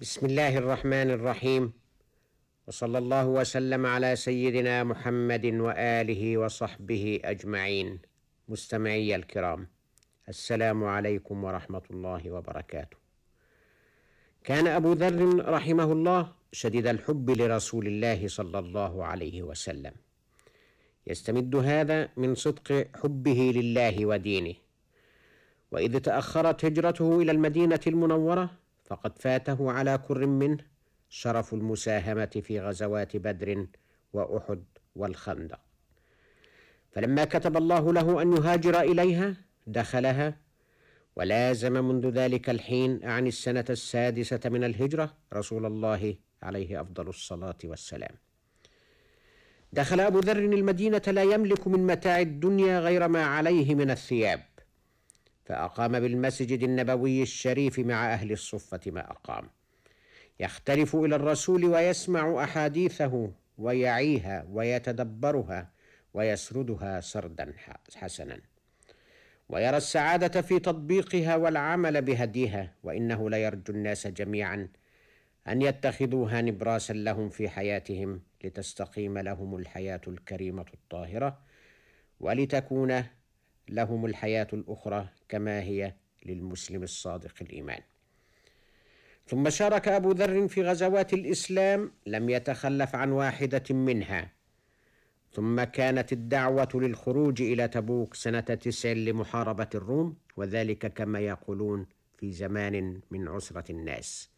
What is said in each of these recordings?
بسم الله الرحمن الرحيم. وصلى الله وسلم على سيدنا محمد وآله وصحبه أجمعين. مستمعي الكرام السلام عليكم ورحمة الله وبركاته. كان أبو ذر رحمه الله شديد الحب لرسول الله صلى الله عليه وسلم. يستمد هذا من صدق حبه لله ودينه. وإذ تأخرت هجرته إلى المدينة المنورة فقد فاته على كر منه شرف المساهمة في غزوات بدر وأحد والخندق. فلما كتب الله له أن يهاجر إليها دخلها ولازم منذ ذلك الحين عن السنة السادسة من الهجرة رسول الله عليه أفضل الصلاة والسلام. دخل أبو ذر المدينة لا يملك من متاع الدنيا غير ما عليه من الثياب. فأقام بالمسجد النبوي الشريف مع أهل الصفة ما أقام. يختلف إلى الرسول ويسمع أحاديثه ويعيها ويتدبرها ويسردها سردا حسنا. ويرى السعادة في تطبيقها والعمل بهديها وإنه ليرجو الناس جميعا أن يتخذوها نبراسا لهم في حياتهم لتستقيم لهم الحياة الكريمة الطاهرة ولتكون لهم الحياة الأخرى كما هي للمسلم الصادق الإيمان. ثم شارك أبو ذر في غزوات الإسلام لم يتخلف عن واحدة منها. ثم كانت الدعوة للخروج إلى تبوك سنة تسع لمحاربة الروم وذلك كما يقولون في زمان من عسرة الناس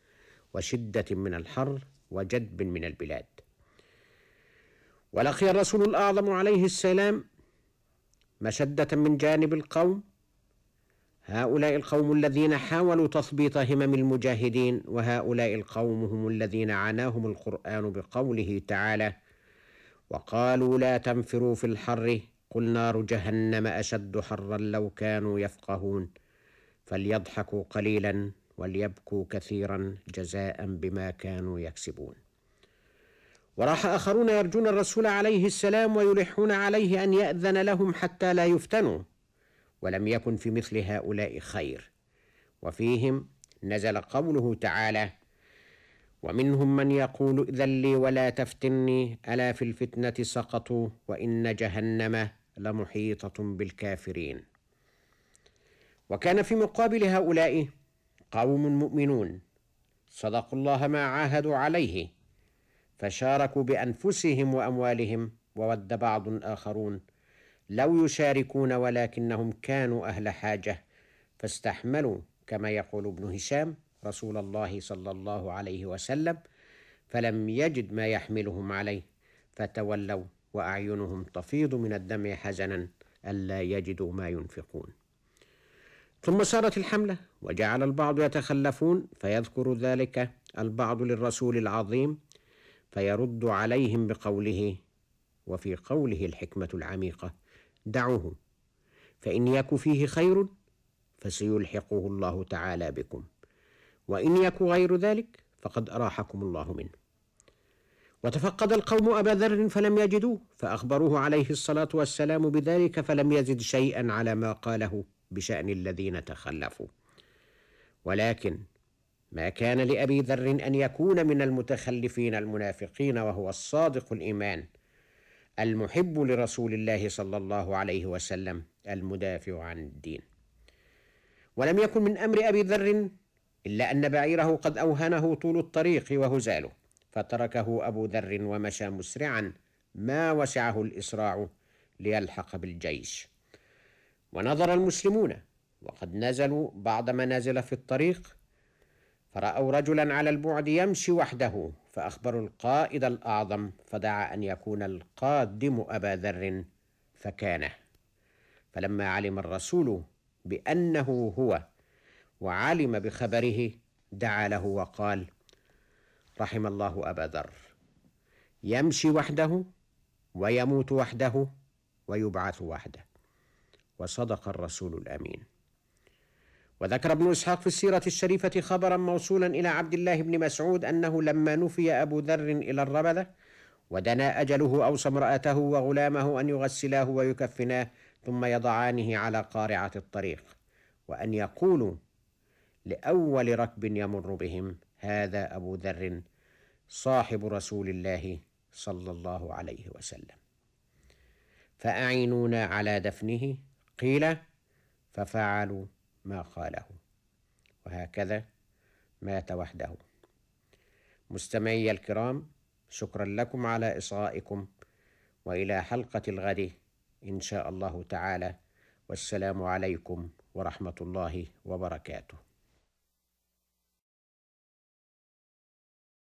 وشدة من الحر وجدب من البلاد. ولقي الرسول الأعظم عليه السلام مشدة من جانب القوم. هؤلاء القوم الذين حاولوا تثبيط همم المجاهدين وهؤلاء القوم هم الذين عناهم القرآن بقوله تعالى وقالوا لا تنفروا في الحر قل نار جهنم أشد حرا لو كانوا يفقهون. فليضحكوا قليلا وليبكوا كثيرا جزاء بما كانوا يكسبون. وراح آخرون يرجون الرسول عليه السلام ويلحون عليه أن يأذن لهم حتى لا يفتنوا ولم يكن في مثل هؤلاء خير. وفيهم نزل قوله تعالى ومنهم من يقول ائذن لي ولا تفتني ألا في الفتنة سقطوا وإن جهنم لمحيطة بالكافرين. وكان في مقابل هؤلاء قوم مؤمنون. صدقوا الله ما عاهدوا عليه. فشاركوا بأنفسهم وأموالهم وود بعض آخرون. لو يشاركون ولكنهم كانوا أهل حاجة فاستحملوا كما يقول ابن هشام رسول الله صلى الله عليه وسلم فلم يجد ما يحملهم عليه فتولوا وأعينهم تفيض من الدمع حزنا ألا يجدوا ما ينفقون. ثم سارت الحملة وجعل البعض يتخلفون فيذكر ذلك البعض للرسول العظيم فيرد عليهم بقوله وفي قوله الحكمة العميقة دعوه فإن يك فيه خير فسيلحقه الله تعالى بكم وإن يك غير ذلك فقد أراحكم الله منه. وتفقد القوم أبا ذر فلم يجدوه فأخبروه عليه الصلاة والسلام بذلك فلم يزد شيئا على ما قاله بشأن الذين تخلفوا. ولكن ما كان لأبي ذر أن يكون من المتخلفين المنافقين وهو الصادق الإيمان. المحب لرسول الله صلى الله عليه وسلم المدافع عن الدين. ولم يكن من أمر أبي ذر إلا أن بعيره قد أوهنه طول الطريق وهزاله فتركه أبو ذر ومشى مسرعا ما وسعه الإسراع ليلحق بالجيش. ونظر المسلمون وقد نزلوا بعض منازل في الطريق فرأوا رجلا على البعد يمشي وحده فأخبروا القائد الأعظم فدعا أن يكون القادم أبا ذر فكانه. فلما علم الرسول بأنه هو وعلم بخبره دعا له وقال رحم الله أبا ذر. يمشي وحده ويموت وحده ويبعث وحده. وصدق الرسول الأمين. وذكر ابن إسحاق في السيرة الشريفة خبرا موصولا إلى عبد الله بن مسعود أنه لما نفي أبو ذر إلى الربذة ودنا أجله أوصى امرأته وغلامه أن يغسلاه ويكفناه ثم يضعانه على قارعة الطريق وأن يقولوا لأول ركب يمر بهم هذا أبو ذر صاحب رسول الله صلى الله عليه وسلم. فأعينونا على دفنه. قيل ففعلوا. ما قاله وهكذا مات وحده. مستمعي الكرام شكرا لكم على إصغائكم وإلى حلقة الغد إن شاء الله تعالى. والسلام عليكم ورحمة الله وبركاته.